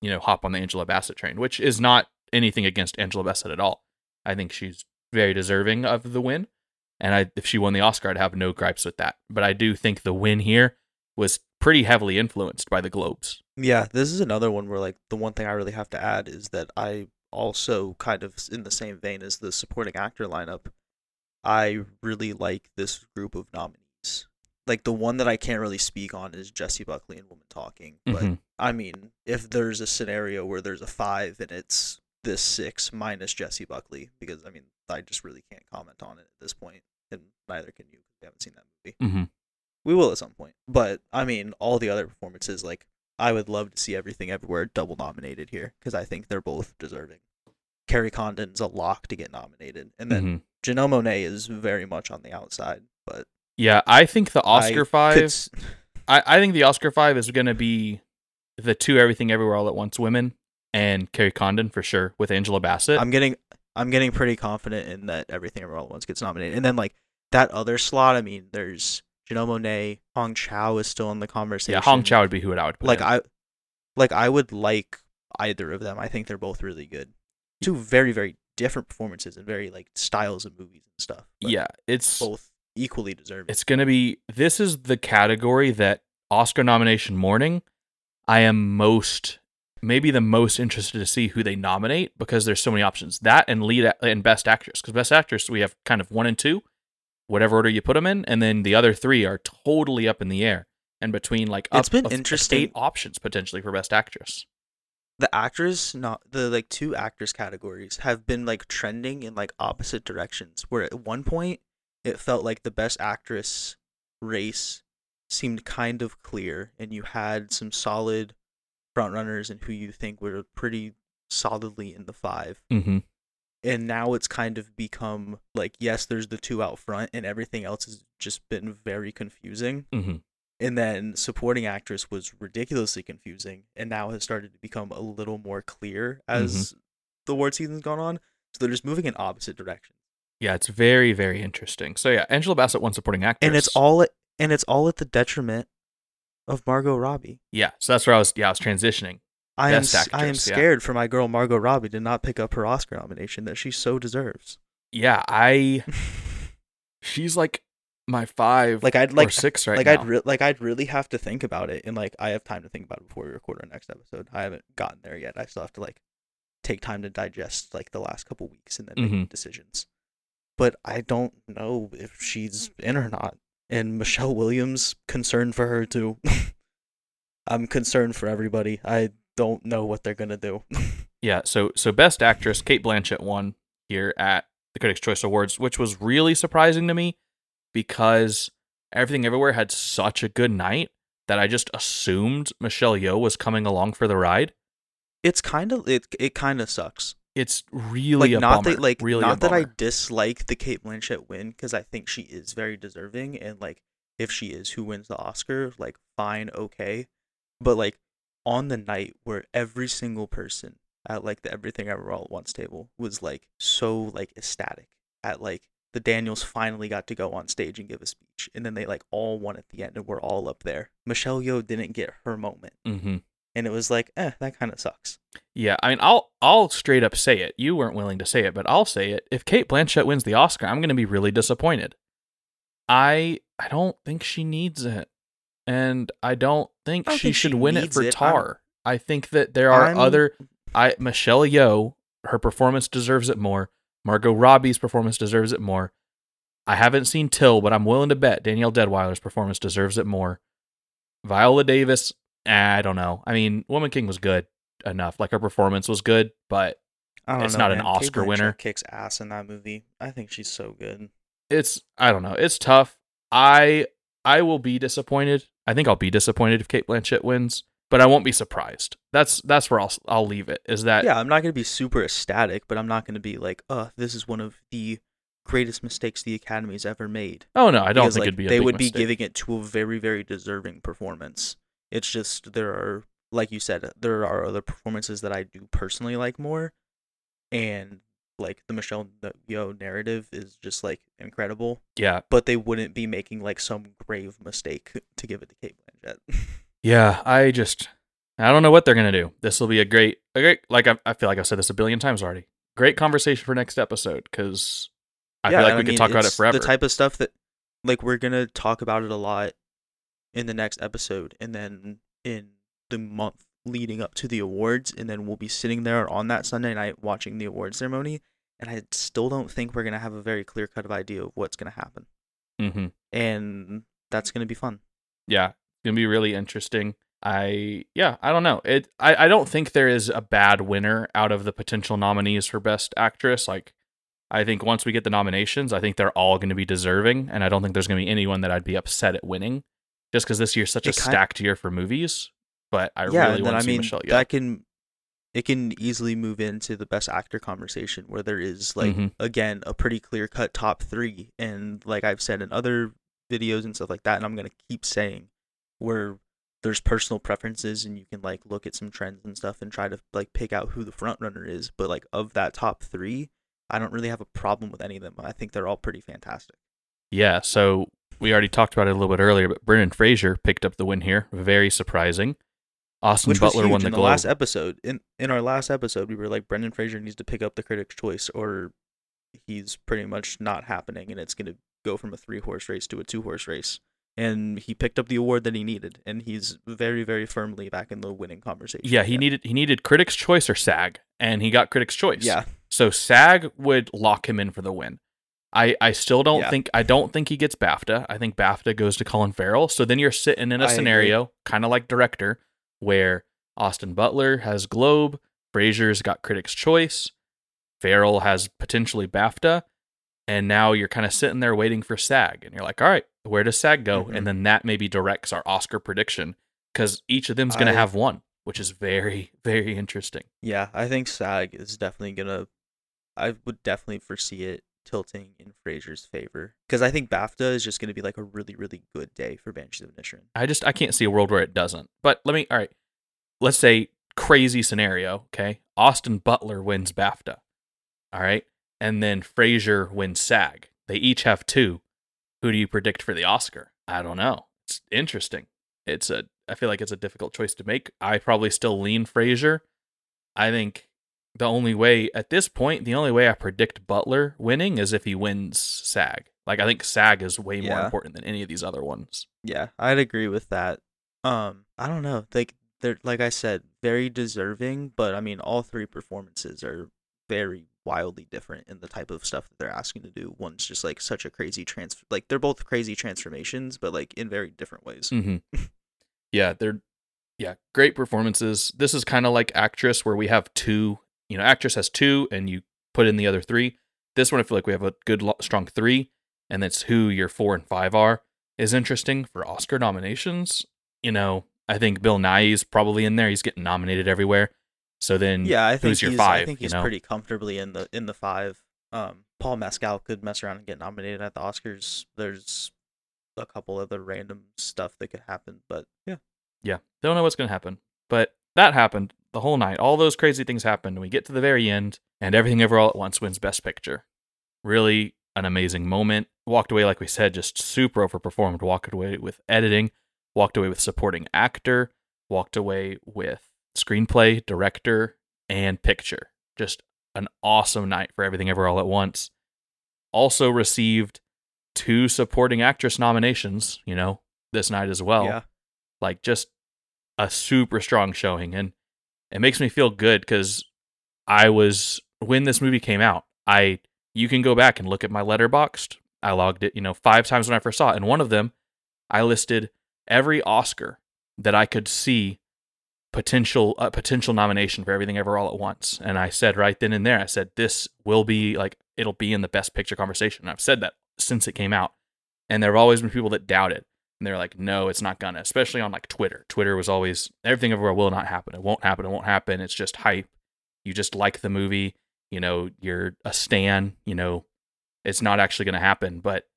you know, hop on the Angela Bassett train, which is not anything against Angela Bassett at all. I think she's very deserving of the win, and I, if she won the Oscar, I'd have no gripes with that. But I do think the win here was pretty heavily influenced by the Globes. Yeah, this is another one where like the one thing I really have to add is that I also kind of in the same vein as the supporting actor lineup, I really like this group of nominees. Like the one that I can't really speak on is Jessie Buckley and Women Talking, but Mhm. I mean, if there's a scenario where there's a 5 and it's this 6 minus Jessie Buckley because I mean, I just really can't comment on it at this point and neither can you 'cause you haven't seen that movie. Mm-hmm. We will at some point. But I mean, all the other performances, like I would love to see everything everywhere double nominated here because I think they're both deserving. Kerry Condon's a lock to get nominated, and then Mhm. Janelle Monáe is very much on the outside. But Yeah, I think the Oscar I five. could (laughs) I, I think the Oscar five is going to be the two Everything Everywhere All at Once women and Kerry Condon for sure with Angela Bassett. I'm getting, I'm getting pretty confident in that everything everywhere all at once gets nominated, and then like that other slot. I mean, there's Janelle Monáe, Hong Chau is still in the conversation. yeah, Hong Chau would be who I would put. like in. I like I would like either of them. I think they're both really good. Two very very different performances and very like styles of movies and stuff. yeah, it's both equally deserving. it's going to be. This is the category that Oscar nomination morning. I am most maybe the most interested to see who they nominate because there's so many options. That and lead and best actress because best actress we have kind of one and two, whatever order you put them in, and then the other three are totally up in the air and between like It's up been of- of interesting. eight options potentially for best actress. the actors not the like two actors categories have been like trending in like opposite directions where at one point it felt like the best actress race seemed kind of clear and you had some solid front runners and who you think were pretty solidly in the five Mm-hmm. And now it's kind of become like yes there's the two out front and everything else has just been very confusing Mm-hmm. And then supporting actress was ridiculously confusing and now has started to become a little more clear as the award season's gone on. So they're just moving in opposite directions. Yeah, it's very, very interesting. So yeah, Angela Bassett won supporting actress. And it's all at, and it's all at the detriment of Margot Robbie. Yeah, so that's where I was yeah, I was transitioning. I am Best s- I am actress, yeah. scared for my girl Margot Robbie to not pick up her Oscar nomination that she so deserves. Yeah, I (laughs) she's like my five like I'd or like six right like now. I'd re- like I'd really have to think about it and like I have time to think about it before we record our next episode. I haven't gotten there yet. I still have to like take time to digest like the last couple weeks and then make Mhm. decisions. But I don't know if she's in or not. And Michelle Williams concerned for her too. (laughs) I'm concerned for everybody. I don't know what they're gonna do. (laughs) Yeah, so so best actress Cate Blanchett won here at the Critics' Choice Awards, which was really surprising to me because Everything Everywhere had such a good night that I just assumed Michelle Yeoh was coming along for the ride. it's kind of it. It kind of sucks. It's really like a not bummer. that like really not that I dislike the Cate Blanchett win because I think she is very deserving and like if she is who wins the Oscar, like fine, okay. But like on the night where every single person at like the Everything Ever All at Once table was like so like ecstatic at like the Daniels finally got to go on stage and give a speech and then they like all won at the end and we're all up there. Michelle Yeoh didn't get her moment Mhm. and it was like, eh, that kind of sucks. Yeah, I mean, I'll I'll straight up say it. You weren't willing to say it, but I'll say it. If Cate Blanchett wins the Oscar, I'm going to be really disappointed. I I don't think she needs it, and I don't think I she think should she win it for it. I'm- Tar. I think that there are I'm- other. I Michelle Yeoh, her performance deserves it more. Margot Robbie's performance deserves it more. I haven't seen Till, but I'm willing to bet Danielle Deadwyler's performance deserves it more. Viola Davis, eh, I don't know. I mean, Woman King was good enough. Like her performance was good, but I don't It's know, not an man. Kate Oscar winner. Kicks ass in that movie. I think she's so good. it's I don't know. It's tough. I I will be disappointed. I think I'll be disappointed if Cate Blanchett wins, but I won't be surprised. That's that's where I'll I'll leave it. Is that yeah, I'm not gonna be super ecstatic, but I'm not gonna be like, "Uh, this is one of the greatest mistakes the Academy's ever made." Oh no, I don't Because, think like, it'd be a they would mistake. be giving it to a very, very deserving performance. It's just there are, like you said, there are other performances that I do personally like more, and like the Michelle Yeoh narrative is just like incredible. Yeah. But they wouldn't be making like some grave mistake to give it to Cate Blanchett. (laughs) Yeah, I just I don't know what they're gonna do. This will be a great, a great. Like I, I feel like I've said this a billion times already. Great conversation for next episode because I feel like we could mean, talk about it forever. The type of stuff that, like, we're gonna talk about it a lot in the next episode, and then in the month leading up to the awards, and then we'll be sitting there on that Sunday night watching the award ceremony. And I still don't think we're gonna have a very clear cut of idea of what's gonna happen, hmm and that's gonna be fun. Yeah, it's gonna be really interesting. I yeah, I don't know. It I, I don't think there is a bad winner out of the potential nominees for best actress. Like I think once we get the nominations, I think they're all going to be deserving, and I don't think there's going to be anyone that I'd be upset at winning, just because this year's such a It kind- stacked year for movies. But I yeah, really want I to see mean Michelle Yeoh. that can it can easily move into the best actor conversation where there is like Mhm. again a pretty clear cut top three and like I've said in other videos and stuff like that and I'm gonna keep saying where there's personal preferences and you can like look at some trends and stuff and try to like pick out who the front runner is but like of that top three I don't really have a problem with any of them I think they're all pretty fantastic Yeah, so we already talked about it a little bit earlier, but Brendan Fraser picked up the win here. Very surprising. Austin which Butler won the in the Globe. last episode. In in our last episode, we were like, Brendan Fraser needs to pick up the Critics' Choice, or he's pretty much not happening, and it's gonna go from a three horse race to a two horse race. And he picked up the award that he needed, and he's very, very firmly back in the winning conversation. yeah, he needed he needed Critics' Choice or SAG, and he got Critics' Choice. Yeah, So SAG would lock him in for the win. I, I still don't Yeah. think I don't think he gets BAFTA. I think BAFTA goes to Colin Farrell. So then you're sitting in a I scenario kind of like director where Austin Butler has Globe, Fraser's got Critics' Choice, Farrell has potentially BAFTA, and now you're kind of sitting there waiting for SAG, and you're like, all right, where does SAG go? Mhm. And then that maybe directs our Oscar prediction because each of them's going to have one, which is very very interesting. yeah. I think SAG is definitely gonna. I would definitely foresee it tilting in Fraser's favor because I think BAFTA is just going to be like a really really good day for Banshees of Inisherin. I just I can't see a world where it doesn't. But let me all right. Let's say crazy scenario, okay? Austin Butler wins BAFTA. All right? And then Fraser wins SAG. They each have two. Who do you predict for the Oscar? I don't know. It's interesting. It's a I feel like it's a difficult choice to make. I probably still lean Fraser. I think the only way at this point, the only way I predict Butler winning is if he wins SAG. Like I think SAG is way more important than any of these other ones. Yeah, I'd agree with that. Um, I don't know. Like they're like I said, very deserving, but I mean all three performances are very wildly different in the type of stuff that they're asking to do. One's just like such a crazy trans like they're both crazy transformations, but like in very different ways. Mm-hmm. yeah, they're yeah, great performances. This is kind of like actress where we have two, you know, actress has two and you put in the other three. This one I feel like we have a good strong 3 and that's who your 4 and 5 are is interesting for Oscar nominations. You know, I think Bill Nighy's probably in there. He's getting nominated everywhere. So then Yeah, I think who's your he's, five, I think you know? pretty comfortably in the in the five. Um, Paul Mescal could mess around and get nominated at the Oscars. There's a couple other random stuff that could happen, but yeah, Yeah, don't know what's going to happen. But that happened the whole night. All those crazy things happened. And we get to the very end, and everything ever all at once wins Best Picture. Really an amazing moment. Walked away, like we said, just super overperformed. Walked away with editing, walked away with supporting actor, walked away with screenplay, director, and picture. Just an awesome night for everything ever all at once. Also received two supporting actress nominations, you know, this night as well yeah, like just a super strong showing and it makes me feel good because i was when this movie came out i you can go back and look at my Letterboxd i logged it you know five times when i first saw it and one of them i listed every oscar that i could see potential uh, potential nomination for everything ever all at once. And i said right then and there i said this will be like it'll be in the best picture conversation. And i've said that since it came out and there have always been people that doubt it and they're like, no, it's not gonna. Especially on like Twitter. Twitter was always everything everywhere will not happen. It won't happen. It won't happen. It's just hype. You just like the movie. You know, you're a stan. You know, it's not actually gonna happen. But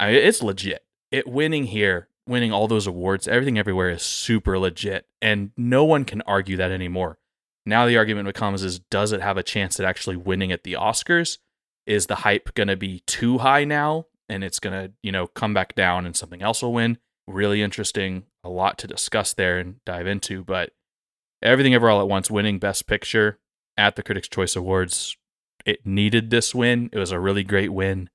I, it's legit. It winning here, winning all those awards, everything everywhere is super legit, and no one can argue that anymore. Now the argument becomes: is does it have a chance at actually winning at the Oscars? Is the hype gonna be too high now? And it's going to, you know, come back down and something else will win. Really interesting, a lot to discuss there and dive into, but everything ever all at once winning best picture at the Critics Choice Awards, it needed this win. It was a really great win.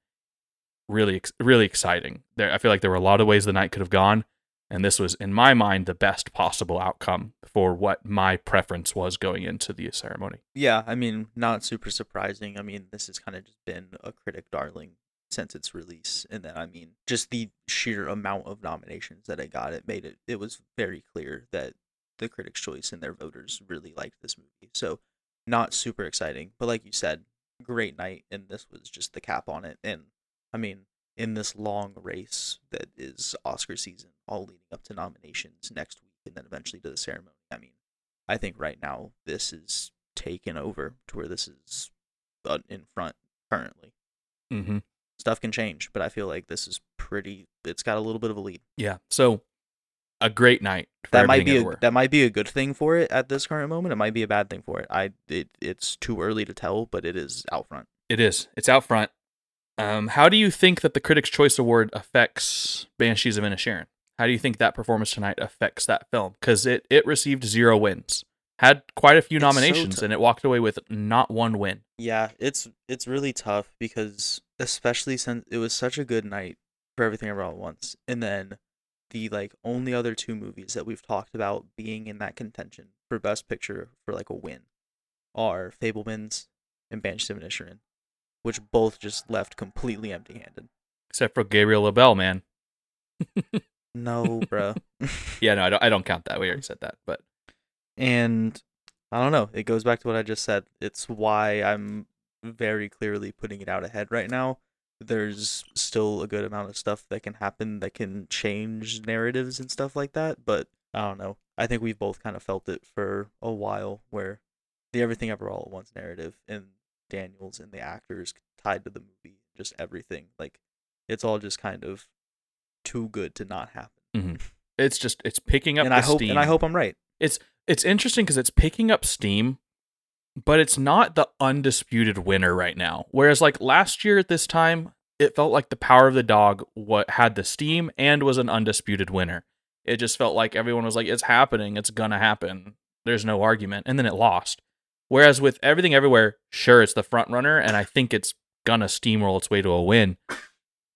Really really exciting. There I feel like there were a lot of ways the night could have gone, and this was in my mind the best possible outcome for what my preference was going into the ceremony. yeah. I mean, not super surprising. I mean, this has kind of just been a critic darling since its release, and then I mean, just the sheer amount of nominations that it got, it made it. It was very clear that the Critics' Choice and their voters really liked this movie. So, not super exciting, but like you said, great night, and this was just the cap on it. And I mean, in this long race that is Oscar season, all leading up to nominations next week, and then eventually to the ceremony. I mean, I think right now this is taken over to where this is uh, in front currently. Mm-hmm. Stuff can change, but I feel like this is pretty. It's got a little bit of a lead. Yeah. So a great night. For That might be a, everywhere. that might be a good thing for it at this current moment. It might be a bad thing for it. I it it's too early to tell, but it is out front. It is. It's out front. Um, how do you think that the Critics' Choice Award affects Banshees of Inisherin? How do you think that performance tonight affects that film? Because it it received zero wins, had quite a few It's so nominations, tough. and it walked away with not one win. Yeah, it's it's really tough because especially since it was such a good night for everything ever all at once, and then the like only other two movies that we've talked about being in that contention for best picture for like a win are Fabelmans and Banshees of Inisherin, which both just left completely empty-handed. Except for Gabriel LaBelle, man. (laughs) No, bro. (laughs) Yeah, no, I don't. I don't count that. We already said that. But and I don't know. It goes back to what I just said. It's why I'm very clearly putting it out ahead right now. There's still a good amount of stuff that can happen that can change narratives and stuff like that, but I don't know. I think we've both kind of felt it for a while where the everything ever all at once narrative and Daniels and the actors tied to the movie just everything. Like it's all just kind of too good to not happen. hmm It's just it's picking up and I hope steam. and I hope I'm right. It's it's interesting because it's picking up steam, but it's not the undisputed winner right now. Whereas like last year at this time, it felt like the power of the dog what had the steam and was an undisputed winner. It just felt like everyone was like, "It's happening. It's gonna happen." There's no argument, and then it lost. Whereas with everything everywhere, sure, it's the front runner, and I think it's gonna steamroll its way to a win.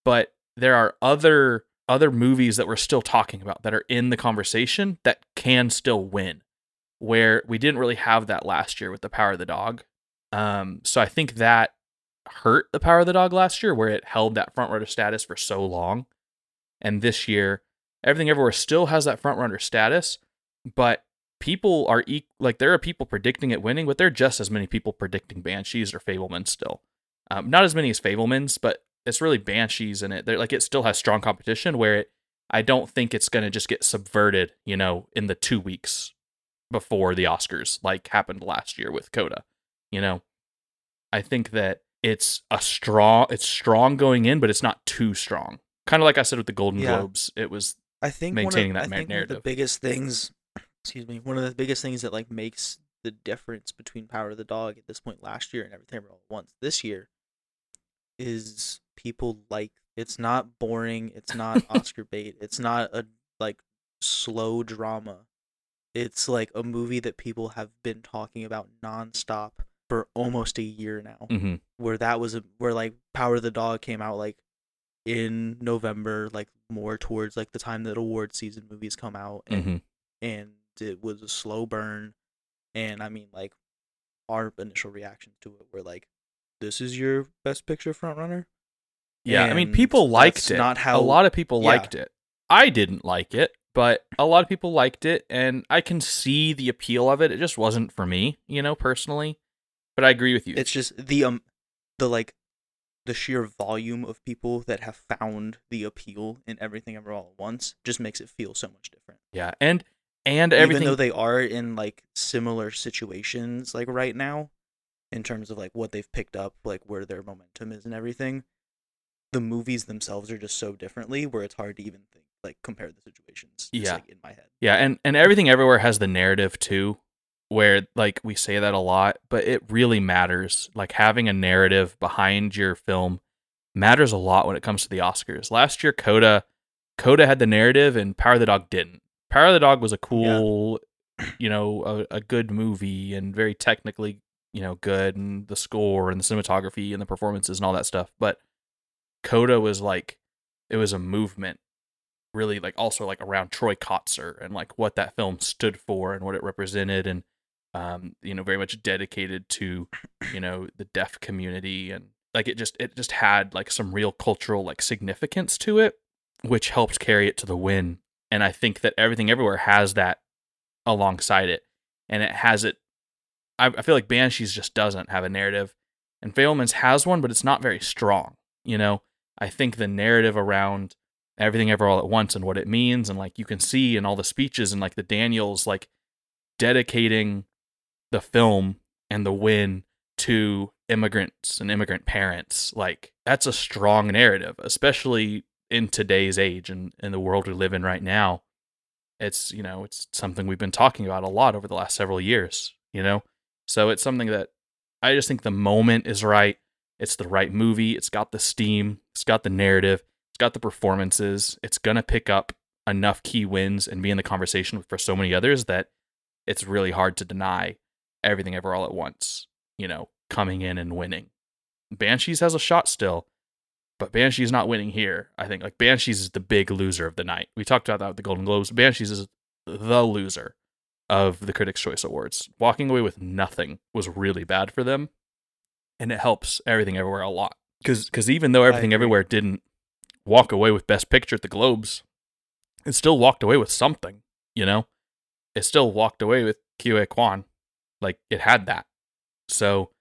But there are other other movies that we're still talking about that are in the conversation that can still win where we didn't really have that last year with the power of the dog. Um, so I think that hurt the power of the dog last year, where it held that front runner status for so long. And this year, everything everywhere still has that front runner status, but people are e- like there are people predicting it winning, but there are just as many people predicting Banshees or Fabelman still. Um, not as many as Fabelmans, but it's really Banshees in it. They're, like it still has strong competition where it. I don't think it's going to just get subverted, you know, in the two weeks before the Oscars, like happened last year with Coda. You know, I think that it's a strong, it's strong going in, but it's not too strong. Kind of like I said with the Golden Yeah. Globes, it was I think maintaining one of, that I think narrative. the biggest things, (clears throat) excuse me, one of the biggest things that like makes the difference between Power of the Dog at this point last year and Everything All at Once this year is people like it's not boring, it's not (laughs) Oscar bait, it's not a like slow drama. It's like a movie that people have been talking about nonstop for almost a year now mhm, where that was a where like Power of the Dog came out like in November, like more towards like the time that award season movies come out, and mhm. and it was a slow burn, and I mean like our initial reactions to it were like, "This is your best picture frontrunner." yeah. I mean, people liked it. not how- a lot of people yeah. liked it. I didn't like it, but a lot of people liked it, and I can see the appeal of it. It just wasn't for me, you know, personally. But I agree with you. It's just the um the like the sheer volume of people that have found the appeal in everything ever all at once just makes it feel so much different. yeah, and and everything. even though they are in like similar situations like right now in terms of like what they've picked up like where their momentum is and everything the movies themselves are just so differently where it's hard to even think like compare the situations just, Yeah. like in my head Yeah, and and everything everywhere has the narrative too, where like we say that a lot, but it really matters. Like having a narrative behind your film matters a lot when it comes to the Oscars. Last year, Coda, Coda had the narrative, and Power of the Dog didn't. Power of the Dog was a cool, you know, a, a good movie and very technically, you know, good, and the score and the cinematography and the performances and all that stuff. But Coda was like, it was a movement really like also like around Troy Kotsur and like what that film stood for and what it represented and um you know very much dedicated to you know the deaf community and like it just it just had like some real cultural like significance to it which helped carry it to the win. And I think that everything everywhere has that alongside it. And it has it I, I feel like Banshees just doesn't have a narrative. And Fabelmans has one but it's not very strong you know? I think the narrative around everything ever all at once and what it means and like you can see in all the speeches and like the daniels like dedicating the film and the win to immigrants and immigrant parents. Like that's a strong narrative especially in today's age and in the world we live in right now. It's you know it's something we've been talking about a lot over the last several years you know? So it's something that i just think the moment is right. It's the right movie. It's got the steam. It's got the narrative it's got the performances. It's going to pick up enough key wins and be in the conversation for so many others that it's really hard to deny everything ever all at once, you know, coming in and winning. Banshees has a shot still, but Banshees not winning here. I think like Banshees is the big loser of the night. We talked about that with the Golden Globes. Banshees is the loser of the Critics' Choice Awards. Walking away with nothing was really bad for them, and it helps everything everywhere a lot. Because even though everything everywhere didn't walk away with Best Picture at the Globes, it still walked away with something. You know, it still walked away with Ke Huy Quan, like it had that. So,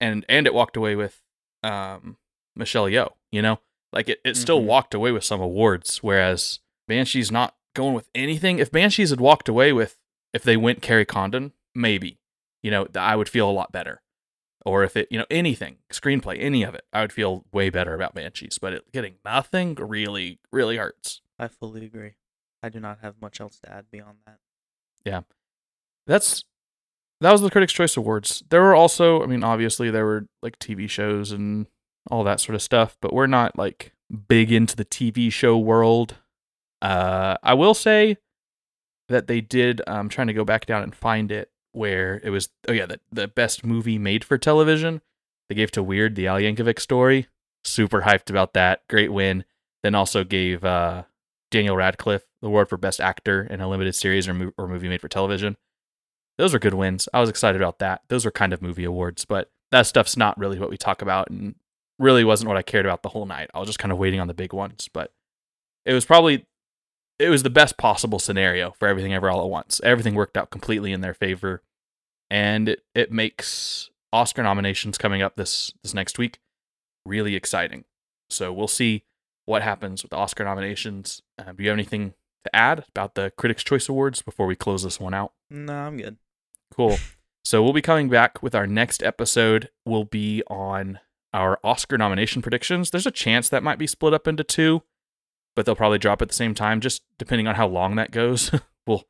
and and it walked away with um Michelle Yeoh. You know, like it, it still Mhm. walked away with some awards, whereas Banshee's not going with anything. If Banshees had walked away with, if they went Kerry Condon, maybe, you know, I would feel a lot better. Or if it, you know, anything, screenplay, any of it, I would feel way better about Banshees. But it, getting nothing really, really hurts. I fully agree. I do not have much else to add beyond that. Yeah, that's that was the Critics' Choice Awards. There were also, I mean, obviously there were like TV shows and all that sort of stuff, but we're not like big into the TV show world. Uh, I will say that they did. I'm trying to go back down and find it where it was. Oh yeah, the the best movie made for television. They gave to Weird the Al Yankovic story. Super hyped about that. Great win. Then also gave uh, Daniel Radcliffe the award for best actor in a limited series or, mo- or movie made for television. Those were good wins. I was excited about that. Those were kind of movie awards, but that stuff's not really what we talk about and really wasn't what I cared about the whole night. I was just kind of waiting on the big ones, but it was probably it was the best possible scenario for everything ever all at once. Everything worked out completely in their favor, and it, it makes Oscar nominations coming up this this next week really exciting. So we'll see what happens with the Oscar nominations. Uh, do you have anything to add about the Critics' Choice Awards before we close this one out? No, I'm good. Cool. So we'll be coming back with our next episode. Will be on our Oscar nomination predictions. There's a chance that might be split up into two but they'll probably drop at the same time, just depending on how long that goes. (laughs) we'll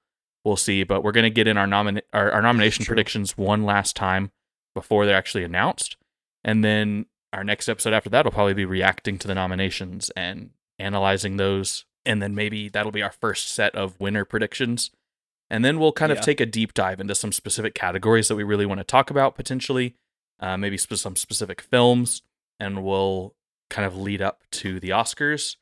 we'll see. But we're gonna get in our nomin our, our nomination predictions one last time before they're actually announced, and then our next episode after that will probably be reacting to the nominations and analyzing those, and then maybe that'll be our first set of winner predictions. And then we'll kind of Yeah. take a deep dive into some specific categories that we really want to talk about potentially, uh, maybe sp- some specific films, and we'll kind of lead up to the Oscars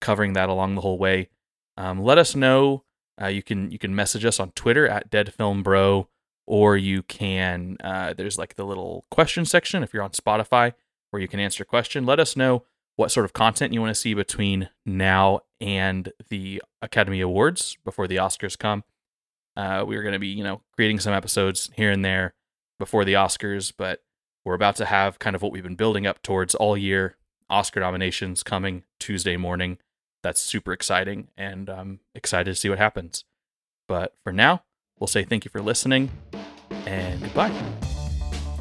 covering that along the whole way. Um, let us know. Uh, you can you can message us on Twitter at Dead Film Bro, or you can uh, there's like the little question section if you're on Spotify where you can answer a question. Let us know what sort of content you want to see between now and the Academy Awards before the Oscars come. Uh, we're going to be you know creating some episodes here and there before the Oscars, but we're about to have kind of what we've been building up towards all year. Oscar nominations coming Tuesday morning that's super exciting and I'm excited to see what happens. But for now, we'll say thank you for listening and goodbye.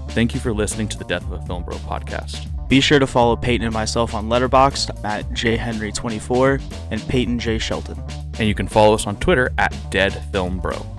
Thank you for listening to the Death of a Film Bro podcast. Be sure to follow Peyton and myself on Letterboxd at jhenry24 and Peyton J. Shelton. And you can follow us on Twitter at Dead Film Bro.